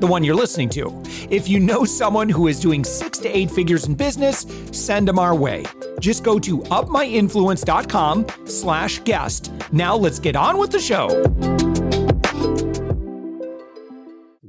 the one you're listening to. If you know someone who is doing six to eight figures in business, send them our way. Just go to upmyinfluence.com slash guest. Now let's get on with the show.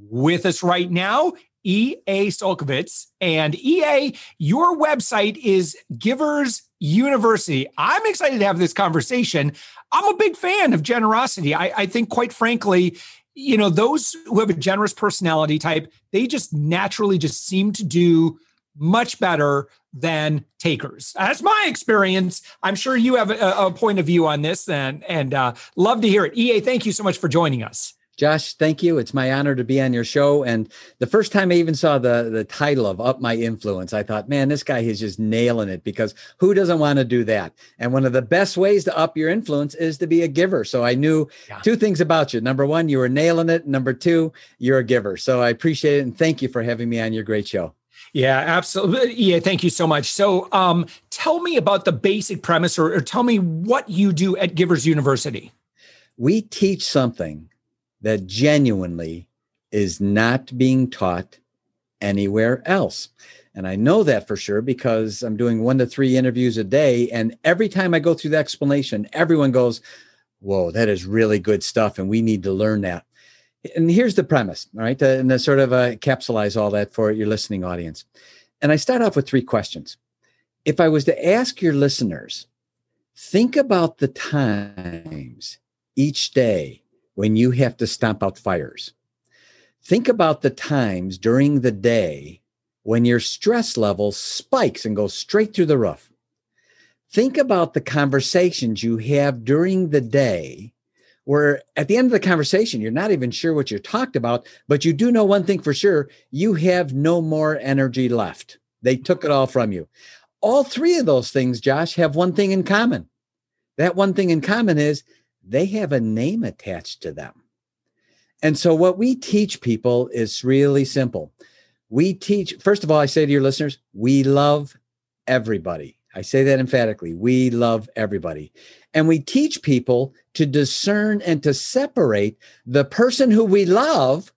With us right now EA Csolkovits. And EA, your website is Givers University. I'm excited to have this conversation. I'm a big fan of generosity. I, I think, quite frankly, you know, those who have a generous personality type, they just naturally just seem to do much better than takers. That's my experience. I'm sure you have a, a point of view on this, and and uh, love to hear it. EA, thank you so much for joining us. Josh, thank you. It's my honor to be on your show. And the first time I even saw the the title of Up My Influence, I thought, man, this guy is just nailing it because who doesn't want to do that? And one of the best ways to up your influence is to be a giver. So I knew yeah. two things about you. Number one, you were nailing it. Number two, you're a giver. So I appreciate it and thank you for having me on your great show. Yeah, absolutely. Yeah, thank you so much. So, um, tell me about the basic premise, or, or tell me what you do at Givers University. We teach something that genuinely is not being taught anywhere else. And I know that for sure because I'm doing one to three interviews a day. And every time I go through the explanation, everyone goes, Whoa, that is really good stuff. And we need to learn that. And here's the premise, all right? And to sort of uh, capsulize all that for your listening audience. And I start off with three questions. If I was to ask your listeners, think about the times each day when you have to stomp out fires. Think about the times during the day when your stress level spikes and goes straight through the roof. Think about the conversations you have during the day where at the end of the conversation, you're not even sure what you talked about, but you do know one thing for sure you have no more energy left. They took it all from you. All three of those things, Josh, have one thing in common. That one thing in common is they have a name attached to them. And so, what we teach people is really simple. We teach, first of all, I say to your listeners, we love everybody. I say that emphatically. We love everybody. And we teach people to discern and to separate the person who we love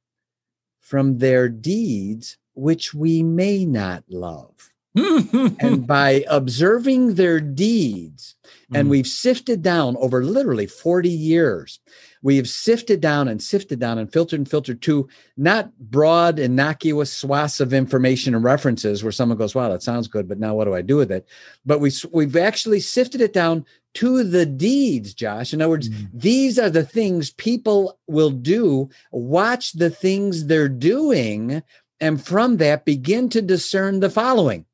from their deeds, which we may not love. And by observing their deeds, and mm. we've sifted down over literally 40 years. We have sifted down and sifted down and filtered and filtered to not broad, innocuous swaths of information and references where someone goes, wow, that sounds good, but now what do I do with it? But we, we've actually sifted it down to the deeds, Josh. In other words, mm. these are the things people will do. Watch the things they're doing. And from that, begin to discern the following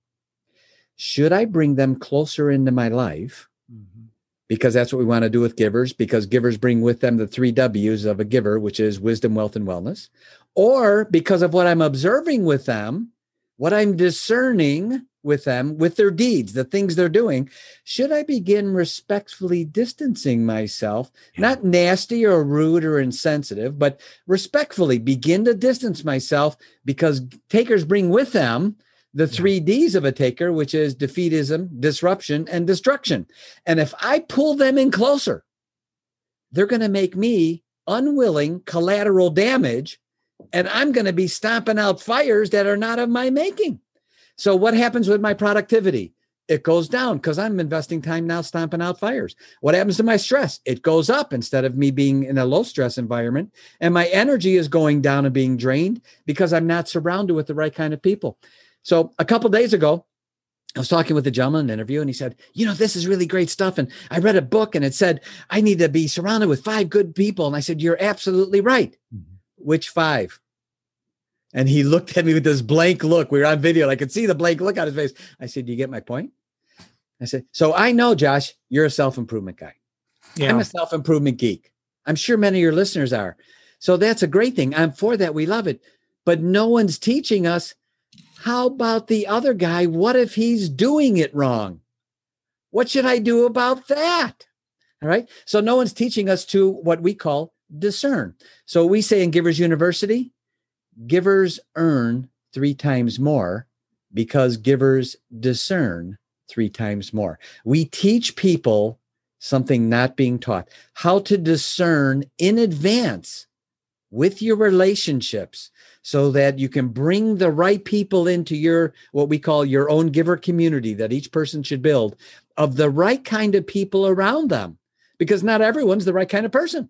Should I bring them closer into my life? Mm-hmm. because that's what we want to do with givers, because givers bring with them the three W's of a giver, which is wisdom, wealth, and wellness, or because of what I'm observing with them, what I'm discerning with them, with their deeds, the things they're doing, should I begin respectfully distancing myself, not nasty or rude or insensitive, but respectfully begin to distance myself because takers bring with them the three D's of a taker, which is defeatism, disruption, and destruction. And if I pull them in closer, they're going to make me unwilling collateral damage, and I'm going to be stomping out fires that are not of my making. So, what happens with my productivity? It goes down because I'm investing time now stomping out fires. What happens to my stress? It goes up instead of me being in a low stress environment. And my energy is going down and being drained because I'm not surrounded with the right kind of people. So a couple days ago, I was talking with a gentleman in an interview, and he said, "You know, this is really great stuff." And I read a book, and it said I need to be surrounded with five good people. And I said, "You're absolutely right. Mm-hmm. Which five? And he looked at me with this blank look. We were on video. I could see the blank look on his face. I said, "Do you get my point?" I said, "So I know, Josh, you're a self improvement guy. Yeah. I'm a self improvement geek. I'm sure many of your listeners are. So that's a great thing. I'm for that. We love it. but no one's teaching us how about the other guy? What if he's doing it wrong? What should I do about that? All right. So no one's teaching us to what we call discern. So we say in Givers University, givers earn three times more because givers discern three times more. We teach people something not being taught how to discern in advance with your relationships so that you can bring the right people into your what we call your own giver community that each person should build of the right kind of people around them because not everyone's the right kind of person.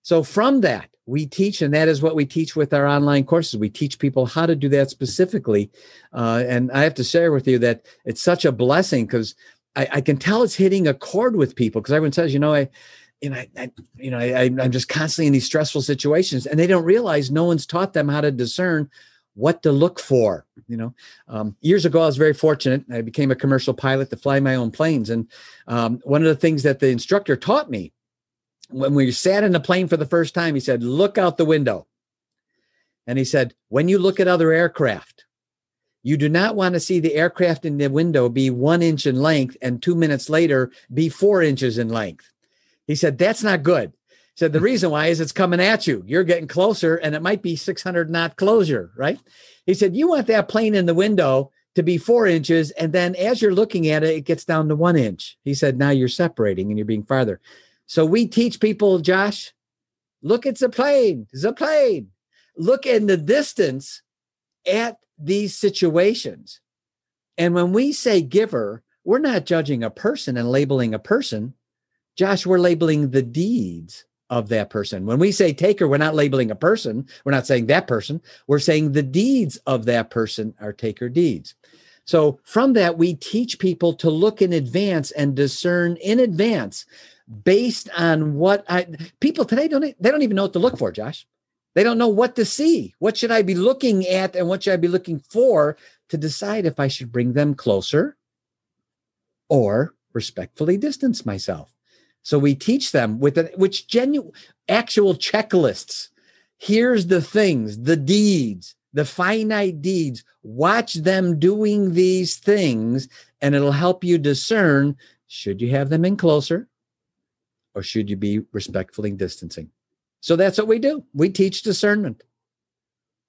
So from that we teach and that is what we teach with our online courses. We teach people how to do that specifically uh, and i have to share with you that it's such a blessing because I, I, can tell it's hitting a chord with people because everyone says you know i you know, I, I you know, I, I'm just constantly in these stressful situations, and they don't realize no one's taught them how to discern what to look for. You know, um, years ago, I was very fortunate. I became a commercial pilot to fly my own planes, and um, one of the things that the instructor taught me when we sat in the plane for the first time, he said, "Look out the window," and he said, "When you look at other aircraft." You do not want to see the aircraft in the window be one inch in length and two minutes later be four inches in length he said, That's not good. He said, The reason why is it's coming at you. You're getting closer and it might be 600 knot closure, right? He said, You want that plane in the window to be four inches. And then as you're looking at it, it gets down to one inch. He said, Now you're separating and you're being farther. So we teach people, Josh, look, it's a plane, a plane. Look in the distance at these situations. And when we say giver, we're not judging a person and labeling a person. Josh, we're labeling the deeds of that person. When we say taker, we're not labeling a person. We're not saying that person. We're saying the deeds of that person are taker deeds. So from that, we teach people to look in advance and discern in advance based on what I people today don't they don't even know what to look for, Josh. They don't know what to see. What should I be looking at and what should I be looking for to decide if I should bring them closer or respectfully distance myself. So we teach them with it, which genuine actual checklists. Here's the things, the deeds, the finite deeds. Watch them doing these things, and it'll help you discern should you have them in closer or should you be respectfully distancing. So that's what we do. We teach discernment.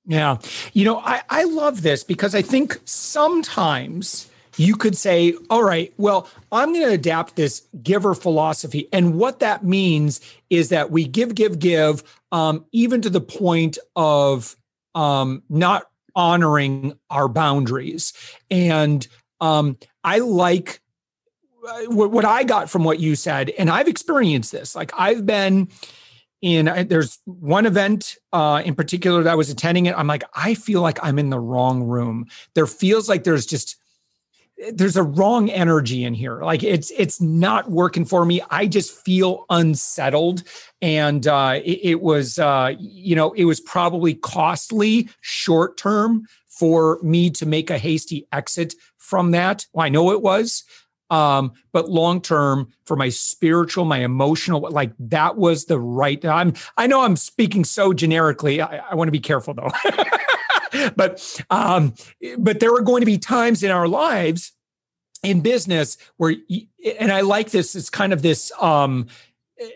Yeah. You know, I, I love this because I think sometimes you could say, all right, well, I'm going to adapt this giver philosophy. And what that means is that we give, give, give, um, even to the point of um, not honoring our boundaries. And um, I like uh, what I got from what you said, and I've experienced this. Like I've been in, there's one event uh, in particular that I was attending it. I'm like, I feel like I'm in the wrong room. There feels like there's just there's a wrong energy in here. Like it's it's not working for me. I just feel unsettled. And uh it, it was uh you know it was probably costly short term for me to make a hasty exit from that. Well, i know it was um but long term for my spiritual my emotional like that was the right i'm i know i'm speaking so generically. I, I want to be careful though but um, but there are going to be times in our lives in business where and I like this it's kind of this um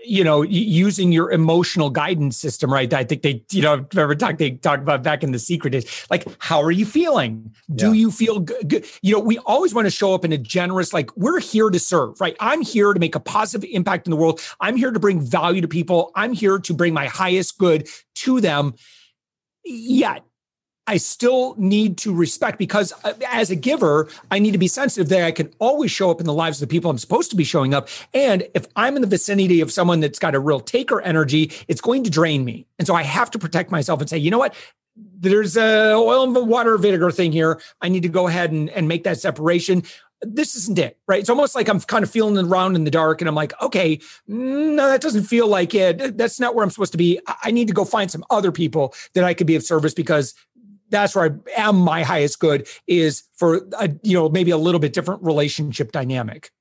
you know using your emotional guidance system right? I think they you know remember talk they talked about back in the secret days like how are you feeling? Do yeah. you feel good you know we always want to show up in a generous like we're here to serve right? I'm here to make a positive impact in the world. I'm here to bring value to people. I'm here to bring my highest good to them. Yet I still need to respect because uh, as a giver, I need to be sensitive that I can always show up in the lives of the people I'm supposed to be showing up. And if I'm in the vicinity of someone that's got a real taker energy, it's going to drain me. And so I have to protect myself and say, you know what? There's a oil and water vinegar thing here. I need to go ahead and, and make that separation this isn't it, right? It's almost like I'm kind of feeling around in the dark and I'm like, okay, no, that doesn't feel like it. That's not where I'm supposed to be. I need to go find some other people that I could be of service because that's where I am my highest good is for a, you know maybe a little bit different relationship dynamic.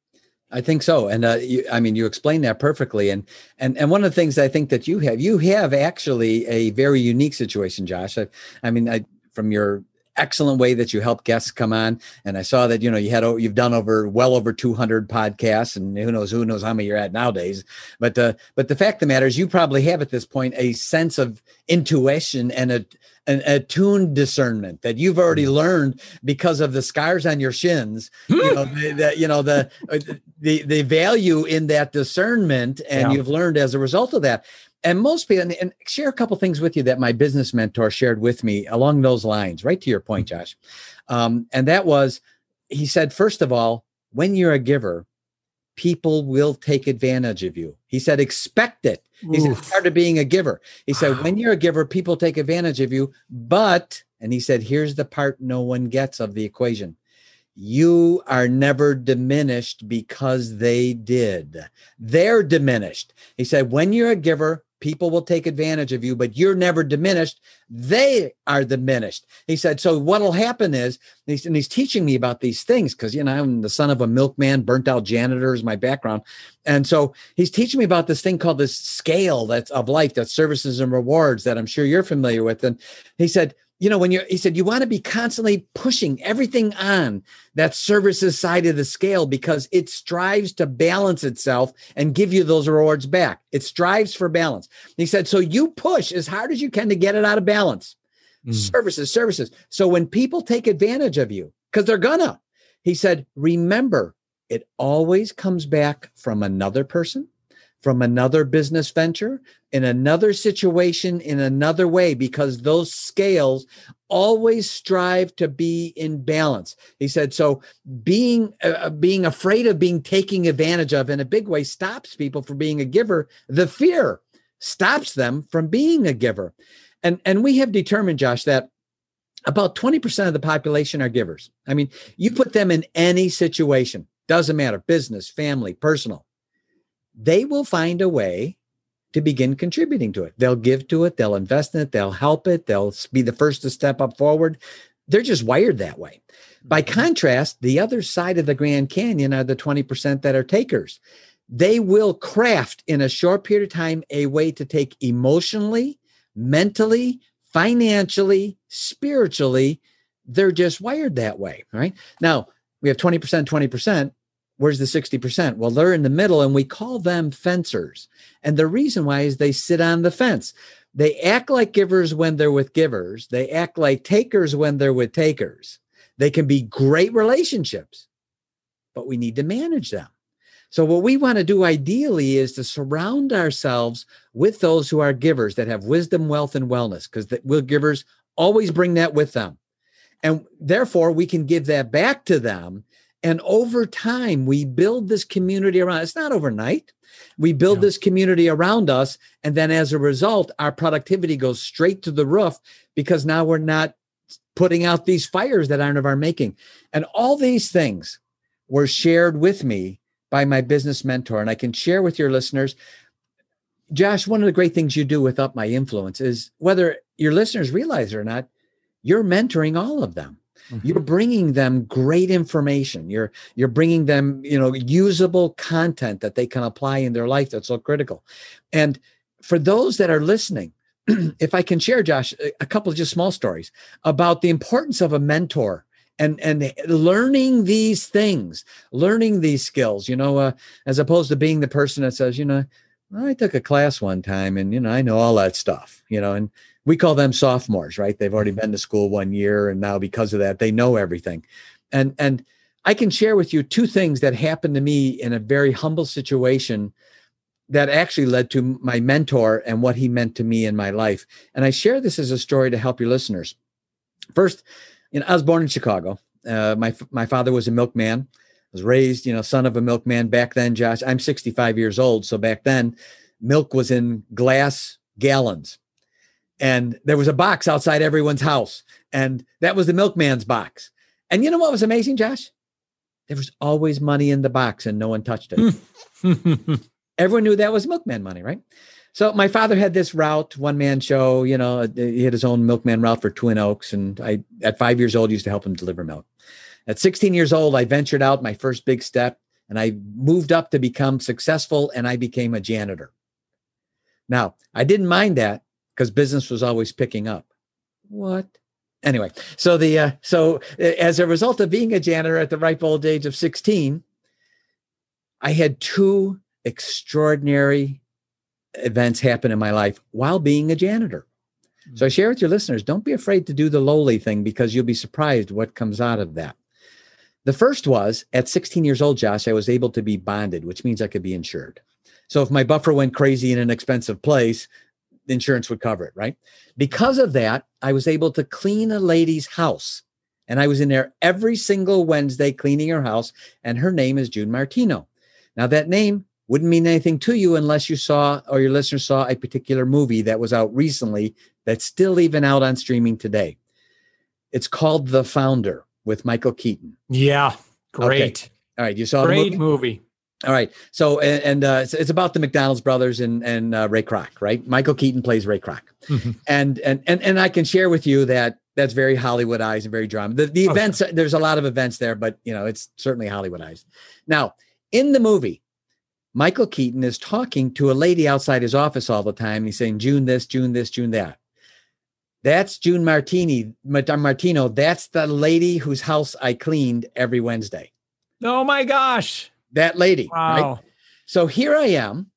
I think so, and uh, you, I mean, you explained that perfectly. And and and one of the things I think that you have, you have actually a very unique situation, Josh. I, I mean, I, from your excellent way that you help guests come on, and I saw that you know you had you've done over well over 200 podcasts, and who knows who knows how many you're at nowadays. But uh, but the fact of the matter is, you probably have at this point a sense of intuition and a an attuned discernment that you've already mm. learned because of the scars on your shins you know the, the, you know the uh, the the value in that discernment and yeah. you've learned as a result of that and most people and, and, share a couple things with you that my business mentor shared with me along those lines right to your point mm. josh um, and that was he said first of all when you're a giver people will take advantage of you he said expect it he said, it's part of being a giver. He said, when you're a giver, people take advantage of you. But, and he said, here's the part no one gets of the equation you are never diminished because they did. They're diminished. He said, when you're a giver, people will take advantage of you, but you're never diminished. They are diminished. He said, so what'll happen is, and he's, and he's teaching me about these things because, you know, I'm the son of a milkman, burnt out janitor is my background. And so he's teaching me about this thing called this scale that's of life, that services and rewards that I'm sure you're familiar with. And he said, you know, when you're, he said, you want to be constantly pushing everything on that services side of the scale because it strives to balance itself and give you those rewards back. It strives for balance. He said, so you push as hard as you can to get it out of balance. Mm. Services, services. So when people take advantage of you, because they're gonna, he said, remember, it always comes back from another person from another business venture in another situation in another way because those scales always strive to be in balance. He said so being uh, uh, being afraid of being taken advantage of in a big way stops people from being a giver. The fear stops them from being a giver. And and we have determined josh that about 20% of the population are givers. I mean you put them in any situation doesn't matter business family personal they will find a way to begin contributing to it. They'll give to it, they'll invest in it, they'll help it, they'll be the first to step up forward. They're just wired that way. By mm-hmm. contrast, the other side of the Grand Canyon are the 20% that are takers. They will craft in a short period of time a way to take emotionally, mentally, financially, spiritually. They're just wired that way, right? Now, we have 20%, 20%. Where's the 60%? Well, they're in the middle and we call them fencers. And the reason why is they sit on the fence. They act like givers when they're with givers, they act like takers when they're with takers. They can be great relationships, but we need to manage them. So, what we want to do ideally is to surround ourselves with those who are givers that have wisdom, wealth, and wellness, because the will givers always bring that with them. And therefore, we can give that back to them and over time, we build this community around. It's not overnight. We build yeah. this community around us. And then as a result, our productivity goes straight to the roof because now we're not putting out these fires that aren't of our making. And all these things were shared with me by my business mentor. And I can share with your listeners. Josh, one of the great things you do with Up My Influence is whether your listeners realize it or not, you're mentoring all of them. Mm-hmm. You're bringing them great information. You're you're bringing them, you know, usable content that they can apply in their life that's so critical. And for those that are listening, if I can share, Josh, a couple of just small stories about the importance of a mentor and and learning these things, learning these skills, you know, uh, as opposed to being the person that says, you know, I took a class one time and you know I know all that stuff, you know, and we call them sophomores, right? They've already been to school one year and now because of that they know everything. And and I can share with you two things that happened to me in a very humble situation that actually led to my mentor and what he meant to me in my life. And I share this as a story to help your listeners. First, you know, I was born in Chicago. Uh, my my father was a milkman. I was raised, you know, son of a milkman back then. Josh, I'm 65 years old, so back then, milk was in glass gallons and there was a box outside everyone's house and that was the milkman's box. And you know what was amazing josh? There was always money in the box and no one touched it. Hmm. Everyone knew that was milkman money right? So my father had this route one man show you know uh, he had his own milkman route for twin oaks and i at five years old used to help him deliver milk. At 16 years old i ventured out my first big step and I moved up to become successful and I became a janitor. Now, I didn't mind that because business was always picking up. What? Anyway, so the uh, so as a result of being a janitor at the ripe old age of 16, I had two extraordinary events happen in my life while being a janitor. So I share with your listeners, don't be afraid to do the lowly thing because you'll be surprised what comes out of that. The first was at 16 years old, Josh, I was able to be bonded, which means I could be insured. So if my buffer went crazy in an expensive place, insurance would cover it, right? Because of that, I was able to clean a lady's house. And I was in there every single Wednesday cleaning her house. And her name is June Martino. Now, that name wouldn't mean anything to you unless you saw or your listeners saw a particular movie that was out recently that's still even out on streaming today. It's called The Founder with Michael Keaton. Yeah, great. Okay. All right, you saw great the movie? movie. All right, so and, and uh, it's, it's, about the McDonald's brothers and and uh, Ray Kroc, right? Michael Keaton plays Ray Kroc, mm-hmm. and and and and I can share with you that that's very Hollywoodized and very drama. The the events there's a lot of events there, but you know it's certainly Hollywoodized. Now in the movie, Michael Keaton is talking to a lady outside his office all the time. He's saying June this, June this, June that. That's June Martini, Martino. That's the lady whose house I cleaned every Wednesday. Oh my gosh. That lady. Wow. Right? So here I am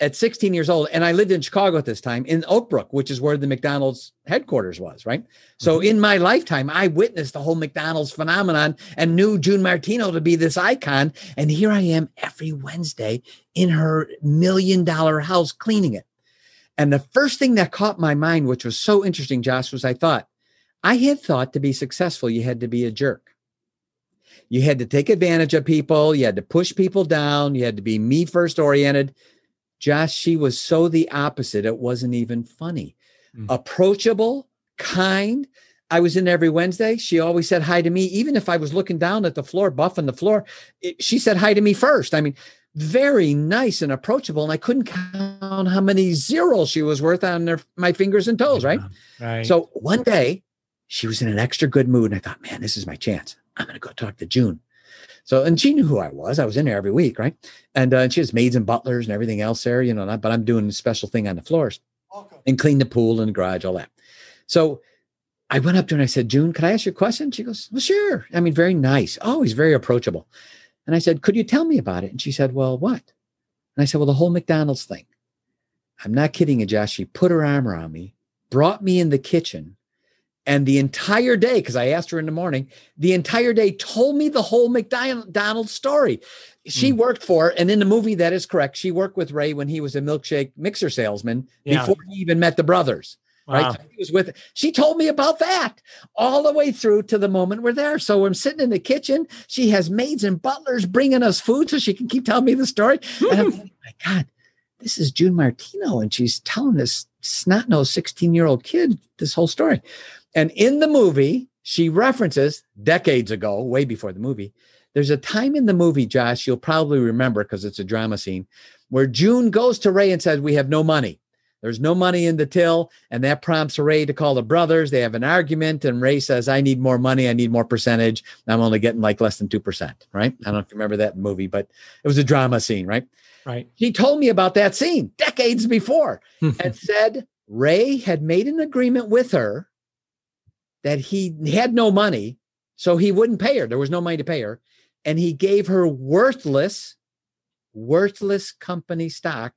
at 16 years old, and I lived in Chicago at this time in Oak Brook, which is where the McDonald's headquarters was, right? So mm-hmm. in my lifetime, I witnessed the whole McDonald's phenomenon and knew June Martino to be this icon. And here I am every Wednesday in her million dollar house cleaning it. And the first thing that caught my mind, which was so interesting, Josh, was I thought, I had thought to be successful, you had to be a jerk. You had to take advantage of people. You had to push people down. You had to be me first oriented. Josh, she was so the opposite. It wasn't even funny. Mm-hmm. Approachable, kind. I was in every Wednesday. She always said hi to me. Even if I was looking down at the floor, buffing the floor, it, she said hi to me first. I mean, very nice and approachable. And I couldn't count how many zeros she was worth on her, my fingers and toes, right? right? So one day she was in an extra good mood. And I thought, man, this is my chance. I'm going to go talk to June. So, and she knew who I was. I was in there every week, right? And, uh, she has maids and butlers and everything else there, you know, but I'm doing a special thing on the floors okay. and clean the pool and the garage, all that. So I went up to her and I said, June, can I ask you a question? She goes, well, sure. I mean, very nice. always very approachable. And I said, Could you tell me about it? And she said, Well, what? And I said, Well, the whole McDonald's thing. I'm not kidding you, Josh. She put her arm around me, brought me in the kitchen, and the entire day, because I asked her in the morning, the entire day told me the whole McDonald's story. She mm. worked for, and in the movie, that is correct. She worked with Ray when he was a milkshake mixer salesman yeah. before he even met the brothers. Wow. Right. He was with she told me about that all the way through to the moment we're there. So I'm sitting in the kitchen. She has maids and butlers bringing us food so she can keep telling me the story. and I'm like, my God, this is June Martino. And she's telling this snot nosed 16 year old kid this whole story. And in the movie, she references decades ago, way before the movie. There's a time in the movie, Josh, you'll probably remember because it's a drama scene, where June goes to Ray and says, We have no money. There's no money in the till, and that prompts Ray to call the brothers. They have an argument, and Ray says, I need more money. I need more percentage. I'm only getting like less than 2%. Right. I don't know if you remember that movie, but it was a drama scene, right? Right. He told me about that scene decades before hmm. and said Ray had made an agreement with her that he had no money, so he wouldn't pay her. There was no money to pay her. And he gave her worthless, worthless company stock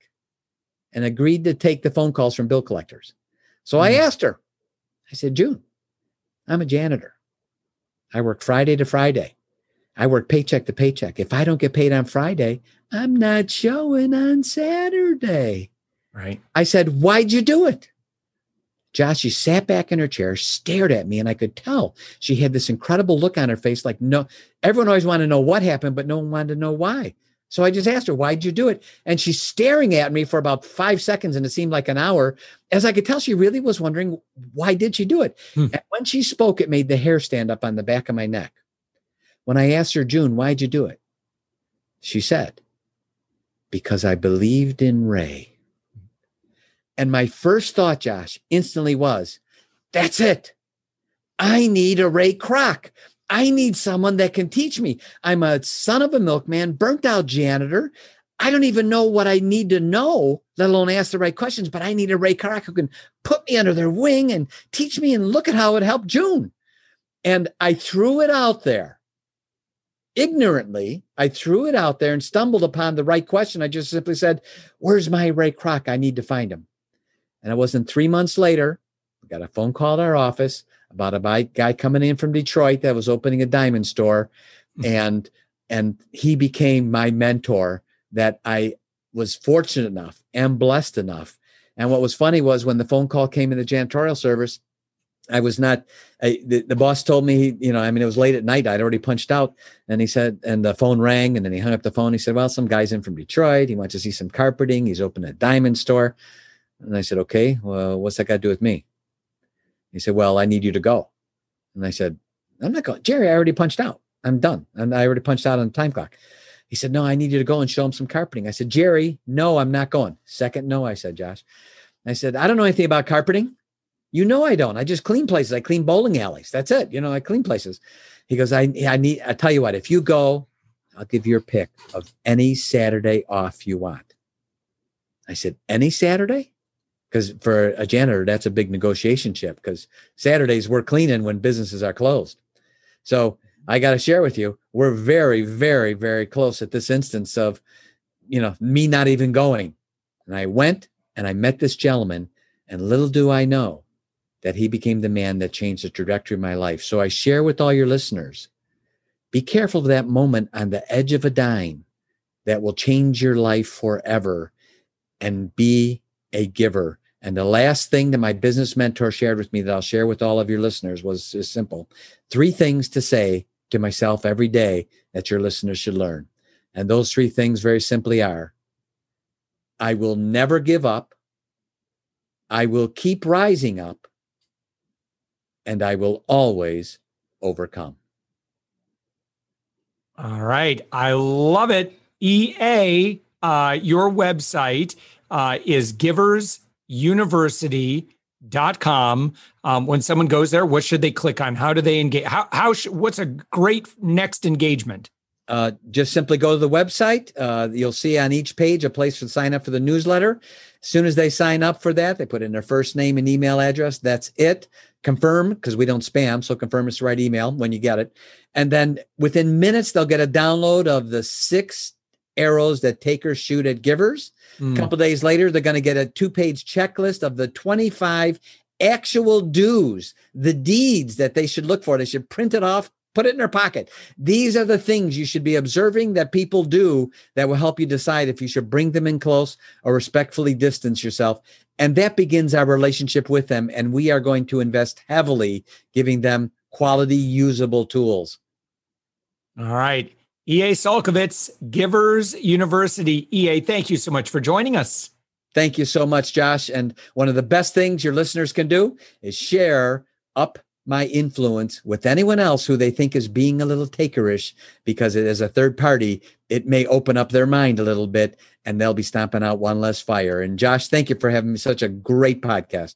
and agreed to take the phone calls from bill collectors. So mm-hmm. I asked her, I said, June, I'm a janitor. I work Friday to Friday. I work paycheck to paycheck. If I don't get paid on Friday, I'm not showing on Saturday. Right. I said, Why'd you do it? Josh, she sat back in her chair, stared at me, and I could tell she had this incredible look on her face like, no, everyone always wanted to know what happened, but no one wanted to know why. So I just asked her, why'd you do it? And she's staring at me for about five seconds, and it seemed like an hour. As I could tell, she really was wondering, why did she do it? Hmm. And when she spoke, it made the hair stand up on the back of my neck. When I asked her, June, why'd you do it? She said, because I believed in Ray. And my first thought, Josh, instantly was, that's it. I need a Ray Kroc. I need someone that can teach me. I'm a son of a milkman, burnt out janitor. I don't even know what I need to know, let alone ask the right questions, but I need a Ray Kroc who can put me under their wing and teach me. And look at how it helped June. And I threw it out there ignorantly. I threw it out there and stumbled upon the right question. I just simply said, Where's my Ray Kroc? I need to find him. And it wasn't three months later, I got a phone call at our office about a guy coming in from Detroit that was opening a diamond store. Mm-hmm. And and he became my mentor that I was fortunate enough and blessed enough. And what was funny was when the phone call came in the janitorial service, I was not. I, the, the, boss told me, you know, I mean, it was late at night. I'd already punched out, and he said, and the phone rang, and then he hung up the phone. He said, "Well, some guy's in from Detroit. He wants to see some carpeting. He's opened a diamond store." And I said, "Okay, well, what's that got to do with me?" He said, "Well, I need you to go." And I said, "I'm not going, Jerry. I already punched out. I'm done, and I already punched out on the time clock." He said, "No, I need you to go and show him some carpeting." I said, "Jerry, no, I'm not going." Second, no, I said, Josh. I said, "I don't know anything about carpeting." You know I don't. I just clean places. I clean bowling alleys. That's it. You know, I clean places. He goes, I I need I tell you what, if you go, I'll give you a pick of any Saturday off you want. I said, any Saturday? Because for a janitor, that's a big negotiation chip because Saturdays we're cleaning when businesses are closed. So I got to share with you, we're very, very, very close at this instance of, you know, me not even going. And I went and I met this gentleman, and little do I know, that he became the man that changed the trajectory of my life. So I share with all your listeners be careful of that moment on the edge of a dime that will change your life forever and be a giver. And the last thing that my business mentor shared with me that I'll share with all of your listeners was is simple three things to say to myself every day that your listeners should learn. And those three things very simply are I will never give up. I will keep rising up and I will always overcome. All right. I love it. EA, uh, your website uh, is giversuniversity.com. Um, when someone goes there, what should they click on? How do they engage? How, how sh- what's a great next engagement? Uh, just simply go to the website. Uh, you'll see on each page a place to sign up for the newsletter. As soon as they sign up for that, they put in their first name and email address. That's it confirm because we don't spam. So confirm it's the right email when you get it. And then within minutes, they'll get a download of the six arrows that takers shoot at givers. Mm. A couple days later, they're going to get a two page checklist of the 25 actual do's, the deeds that they should look for. They should print it off, put it in their pocket. These are the things you should be observing that people do that will help you decide if you should bring them in close or respectfully distance yourself. And that begins our relationship with them. And we are going to invest heavily giving them quality, usable tools. All right. EA Csolkovits, Givers University. EA, thank you so much for joining us. Thank you so much, Josh. And one of the best things your listeners can do is share up my influence with anyone else who they think is being a little takerish because it is a third party it may open up their mind a little bit and they'll be stomping out one less fire and josh thank you for having me such a great podcast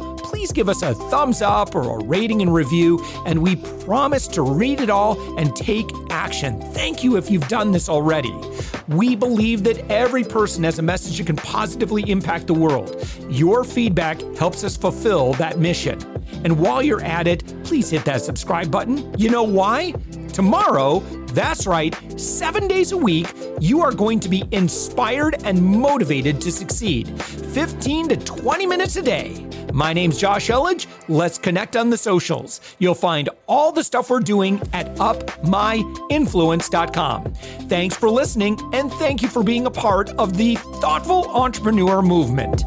please give us a thumbs up or a rating and review, and we promise to read it all and take action. Thank you if you've done this already. We believe that every person has a message that can positively impact the world. Your feedback helps us fulfill that mission. And while you're at it, please hit that subscribe button. You know why? Tomorrow, that's right, seven days a week, you are going to be inspired and motivated to succeed. 15 to 20 minutes a day. My name's Josh Elledge. Let's connect on the socials. You'll find all the stuff we're doing at upmyinfluence.com. Thanks for listening, and thank you for being a part of the thoughtful entrepreneur movement.